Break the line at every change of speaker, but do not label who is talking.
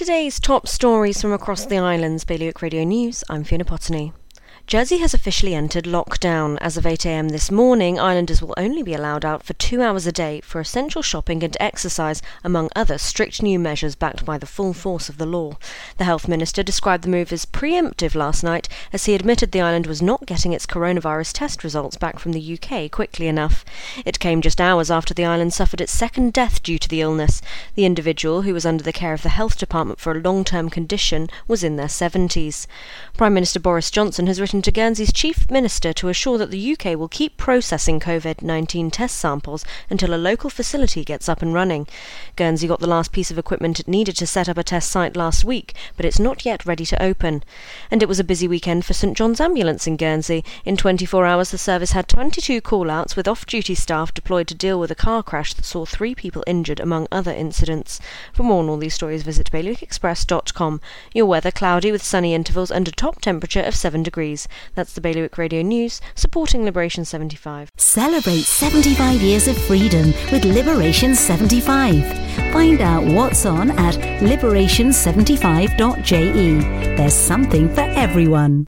Today's top stories from across the islands, Bailiwick Radio News. I'm Fiona Potney. Jersey has officially entered lockdown. As of 8am this morning, islanders will only be allowed out for two hours a day for essential shopping and exercise, among other strict new measures backed by the full force of the law. The Health Minister described the move as preemptive last night, as he admitted the island was not getting its coronavirus test results back from the UK quickly enough. It came just hours after the island suffered its second death due to the illness. The individual, who was under the care of the Health Department for a long term condition, was in their 70s. Prime Minister Boris Johnson has written to Guernsey's Chief Minister to assure that the UK will keep processing COVID 19 test samples until a local facility gets up and running. Guernsey got the last piece of equipment it needed to set up a test site last week, but it's not yet ready to open. And it was a busy weekend for St John's Ambulance in Guernsey. In 24 hours, the service had 22 call outs with off duty staff deployed to deal with a car crash that saw three people injured, among other incidents. For more on all these stories, visit bailiwickexpress.com. Your weather cloudy with sunny intervals and a top temperature of 7 degrees. That's the Bailiwick Radio News, supporting Liberation 75.
Celebrate 75 years of freedom with Liberation 75. Find out what's on at liberation75.je. There's something for everyone.